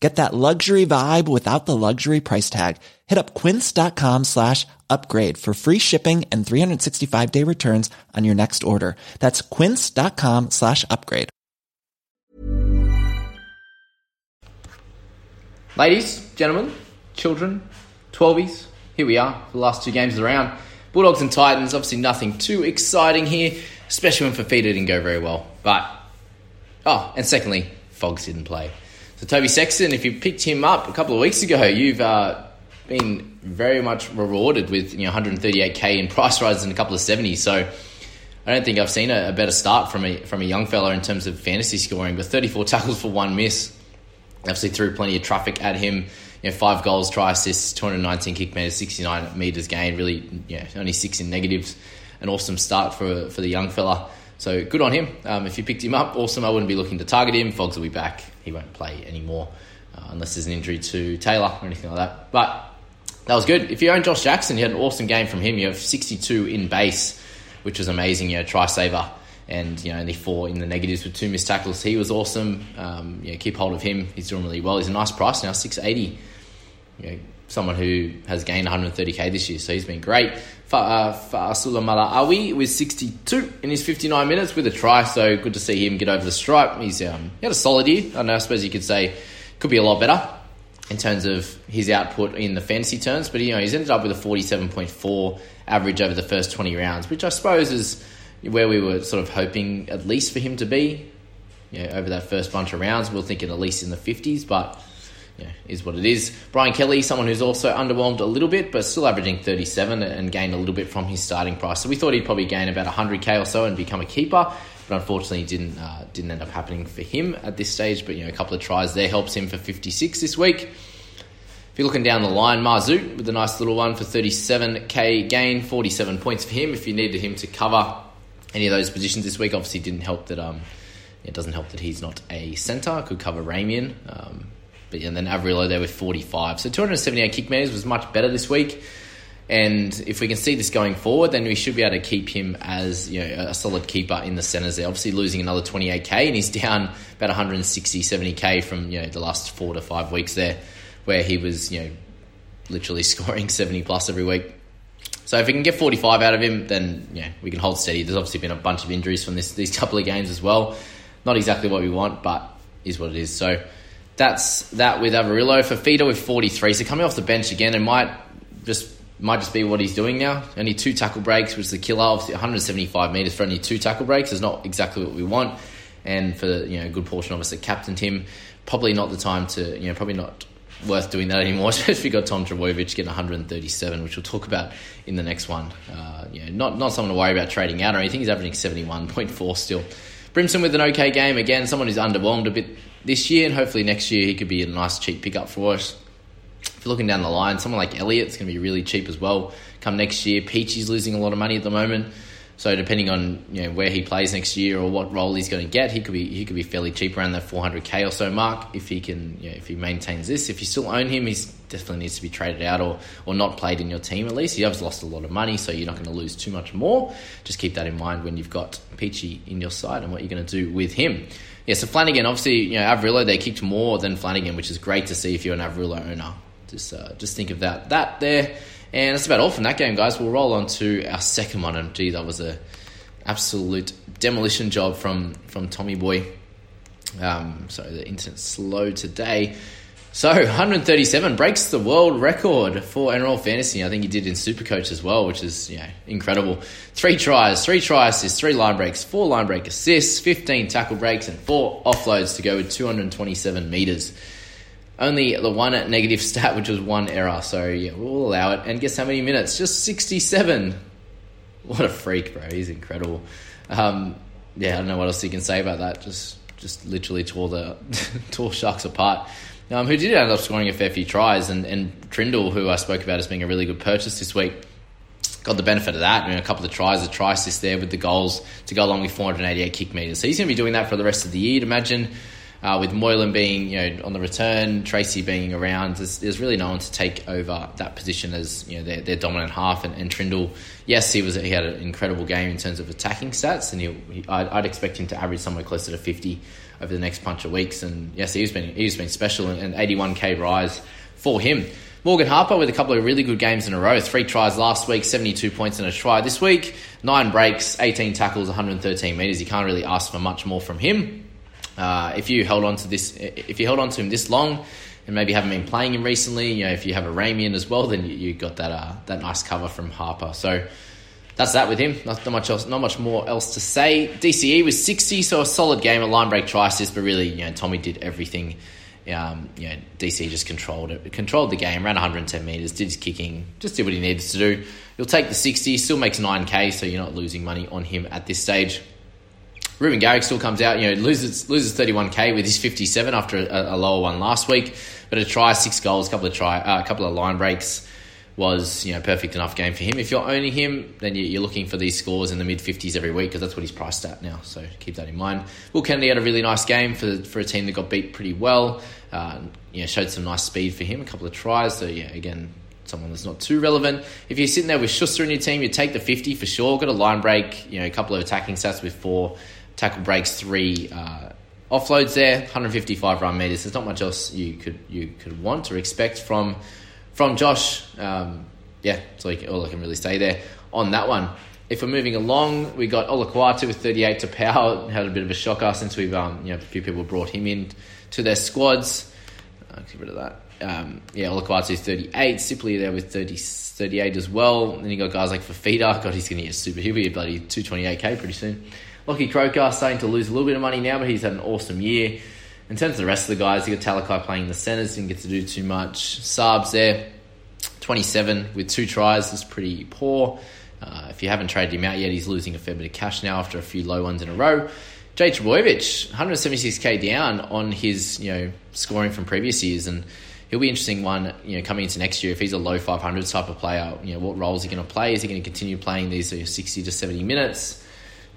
Get that luxury vibe without the luxury price tag. Hit up quince.com slash upgrade for free shipping and 365 day returns on your next order. That's quince.com slash upgrade. Ladies, gentlemen, children, 12s, here we are the last two games of the round. Bulldogs and Titans, obviously nothing too exciting here, especially when Fifita didn't go very well. But, oh, and secondly, Fogs didn't play. So Toby Sexton, if you picked him up a couple of weeks ago, you've uh, been very much rewarded with you know 138k in price rises and a couple of 70s. So I don't think I've seen a, a, better start from a from a young fella in terms of fantasy scoring. But 34 tackles for one miss, obviously threw plenty of traffic at him. You know, five goals, try assists, 219 kick meters, 69 meters gained. Really, yeah, only six in negatives. An awesome start for for the young fella. So good on him. Um, if you picked him up, awesome. I wouldn't be looking to target him. Fogs will be back. He won't play anymore uh, unless there's an injury to Taylor or anything like that. But that was good. If you own Josh Jackson, you had an awesome game from him. You have 62 in base, which was amazing. You know, try saver and you know only four in the negatives with two missed tackles. He was awesome. Um, you know, keep hold of him. He's doing really well. He's a nice price now, 680. You know, someone who has gained 130k this year, so he's been great. Fa'asuamaleaui with 62 in his 59 minutes with a try, so good to see him get over the stripe. He's um, he had a solid year. I know. I suppose you could say could be a lot better in terms of his output in the fantasy terms, but you know he's ended up with a 47.4 average over the first 20 rounds, which I suppose is where we were sort of hoping at least for him to be. You know, over that first bunch of rounds, we are thinking at least in the 50s, but yeah, is what it is. Brian Kelly, someone who's also underwhelmed a little bit, but still averaging 37 and gained a little bit from his starting price. So we thought he'd probably gain about 100k or so and become a keeper, but unfortunately didn't uh, didn't end up happening for him at this stage. But you know, a couple of tries there helps him for 56 this week. If you're looking down the line, Marzut with a nice little one for 37k gain, 47 points for him. If you needed him to cover any of those positions this week, obviously didn't help that. Um, it doesn't help that he's not a centre. Could cover Ramien. Um, but and then Averillo there with 45. So 278 kick meters was much better this week. And if we can see this going forward, then we should be able to keep him as you know a solid keeper in the centres there. Obviously losing another 28k, and he's down about 160, 70k from you know the last four to five weeks there where he was, you know, literally scoring 70 plus every week. So if we can get 45 out of him, then yeah, we can hold steady. There's obviously been a bunch of injuries from this these couple of games as well. Not exactly what we want, but is what it is. So that's that with Averillo. Fifita with 43. So coming off the bench again, it might just might just be what he's doing now. Only two tackle breaks, which is the killer. Obviously 175 metres for only two tackle breaks is not exactly what we want. And for you know a good portion of us that captained him, probably not the time to you know probably not worth doing that anymore, especially got Tom Trbojevic getting 137, which we'll talk about in the next one. Uh, you know, not not someone to worry about trading out or anything. He's averaging 71.4 still. Brimson with an okay game again. Someone who's underwhelmed a bit this year, and hopefully next year he could be a nice cheap pickup for us. If you're looking down the line, someone like Elliott's going to be really cheap as well. Come next year, Peachy's losing a lot of money at the moment. So depending on you know where he plays next year or what role he's going to get, he could be he could be fairly cheap around that 400k or so mark if he can you know, if he maintains this. If you still own him, he definitely needs to be traded out or or not played in your team at least. He has lost a lot of money, so you're not going to lose too much more. Just keep that in mind when you've got Peachy in your side and what you're going to do with him. Yeah, so Flanagan obviously you know Averillo they kicked more than Flanagan, which is great to see if you're an Averillo owner. Just uh, just think of that that there. And that's about all from that game, guys. We'll roll on to our second one. And gee, that was a absolute demolition job from from Tommy Boy. Um, sorry, the internet's slow today. So 137 breaks the world record for NRL fantasy. I think he did in Supercoach as well, which is yeah incredible. Three tries, three try assists, three line breaks, four line break assists, 15 tackle breaks, and four offloads to go with 227 meters. Only the one at negative stat, which was one error. So yeah, we'll allow it. And guess how many minutes? Just 67. What a freak, bro! He's incredible. Um, yeah, I don't know what else you can say about that. Just, just literally tore the tore Sharks apart. Um, who did end up scoring a fair few tries, and, and Trindall, who I spoke about as being a really good purchase this week, got the benefit of that. I mean, a couple of tries, a try assist there with the goals to go along with 488 kick meters. So he's going to be doing that for the rest of the year. I'd imagine uh, with Moylan being you know on the return, Tracy being around, there's, there's, really no one to take over that position as you know their, their dominant half. And, and, Trindall, yes, he was he had an incredible game in terms of attacking stats, and he, I'd, I'd, expect him to average somewhere closer to 50 over the next bunch of weeks. And yes, he's been he's been special, and, and 81k rise for him. Morgan Harper with a couple of really good games in a row. Three tries last week, 72 points in a try this week. Nine breaks, 18 tackles, 113 metres. You can't really ask for much more from him. Uh, if you held on to this, if you held on to him this long, and maybe haven't been playing him recently, you know, if you have a Ramian as well, then you, you got that uh, that nice cover from Harper. So that's that with him. Not, not, much else, not much more else to say. DCE was sixty, so a solid game, a line break try but really, you know, Tommy did everything. Um, you know, DC just controlled it, controlled the game, ran 110 meters, did his kicking, just did what he needed to do. You'll take the 60, still makes 9k, so you're not losing money on him at this stage. Reuben Garrick still comes out, you know, loses loses 31k with his 57 after a, a lower one last week, but a try, six goals, a couple of try, uh, a couple of line breaks was you know perfect enough game for him. If you're owning him, then you're looking for these scores in the mid 50s every week because that's what he's priced at now. So keep that in mind. Will Kennedy had a really nice game for for a team that got beat pretty well. Uh, you know, showed some nice speed for him, a couple of tries. So yeah, again, someone that's not too relevant. If you're sitting there with Schuster in your team, you take the 50 for sure. Got a line break, you know, a couple of attacking stats with four tackle breaks, three uh, offloads there, 155 run meters. There's not much else you could you could want or expect from from Josh. Um, yeah, that's all, all, I can really say there on that one. If we're moving along, we got Olakau'atu with 38 to power. Had a bit of a shocker since we've um, you know a few people brought him in to their squads. I'll get rid of that. Um, yeah, Olakau'atu 38. Sipley there with 30, 38 as well. Then you got guys like Fifita. God, he's going to get super. He'll bloody 228k pretty soon. Lockie Croker starting to lose a little bit of money now, but he's had an awesome year. In terms of the rest of the guys, you got Talakai playing in the centres, didn't get to do too much. Sabs there, 27 with two tries is pretty poor. Uh, if you haven't traded him out yet, he's losing a fair bit of cash now after a few low ones in a row. Jake Trbojevic, 176k down on his you know scoring from previous years, and he'll be interesting one you know coming into next year if he's a low 500 type of player. You know what role is he going to play? Is he going to continue playing these 60 to 70 minutes?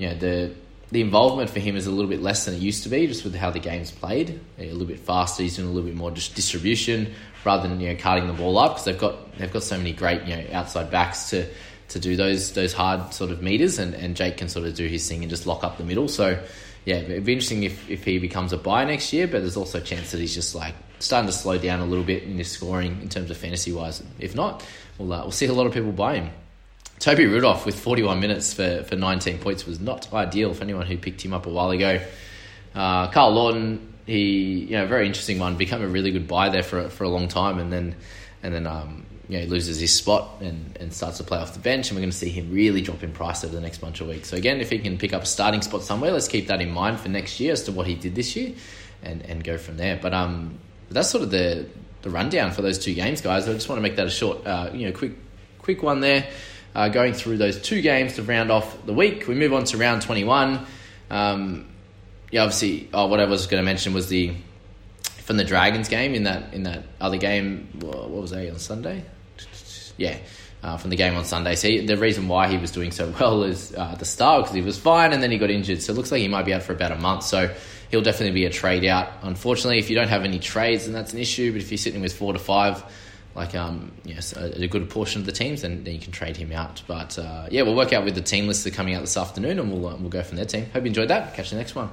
You know the the involvement for him is a little bit less than it used to be, just with how the game's played. A little bit faster, he's doing a little bit more just distribution rather than you know carting the ball up because they've got they've got so many great you know outside backs to to do those those hard sort of meters, and, and Jake can sort of do his thing and just lock up the middle. So yeah, it'd be interesting if, if he becomes a buy next year, but there's also a chance that he's just like starting to slow down a little bit in his scoring in terms of fantasy wise. If not, we'll uh, we'll see a lot of people buy him. Toby Rudolf with 41 minutes for, for 19 points was not ideal for anyone who picked him up a while ago. Uh, Karl Lawton, he you know very interesting one, become a really good buy there for for a long time, and then and then um, you know he loses his spot and, and starts to play off the bench, and we're going to see him really drop in price over the next bunch of weeks. So again, if he can pick up a starting spot somewhere, let's keep that in mind for next year as to what he did this year, and and go from there. But um, that's sort of the the rundown for those two games, guys. I just want to make that a short, uh, you know, quick quick one there uh, going through those two games to round off the week. We move on to round 21. Um, yeah, obviously, oh, what I was going to mention was the from the Dragons game in that in that other game. What was that on Sunday? Yeah, uh, from the game on Sunday. So he, the reason why he was doing so well is uh, the start because he was fine and then he got injured. So it looks like he might be out for about a month. So he'll definitely be a trade out. Unfortunately, if you don't have any trades, then that's an issue. But if you're sitting with four to five, like um, yes, a, a good portion of the teams, then, then you can trade him out. But uh, yeah, we'll work out with the team lists that are coming out this afternoon, and we'll uh, we'll go from there. Team, hope you enjoyed that. Catch you next one.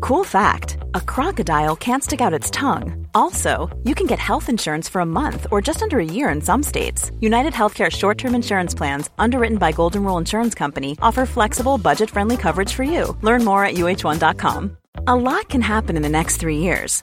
Cool fact a crocodile can't stick out its tongue. Also, you can get health insurance for a month or just under a year in some states. United Healthcare short term insurance plans, underwritten by Golden Rule Insurance Company, offer flexible, budget friendly coverage for you. Learn more at uh1.com. A lot can happen in the next three years.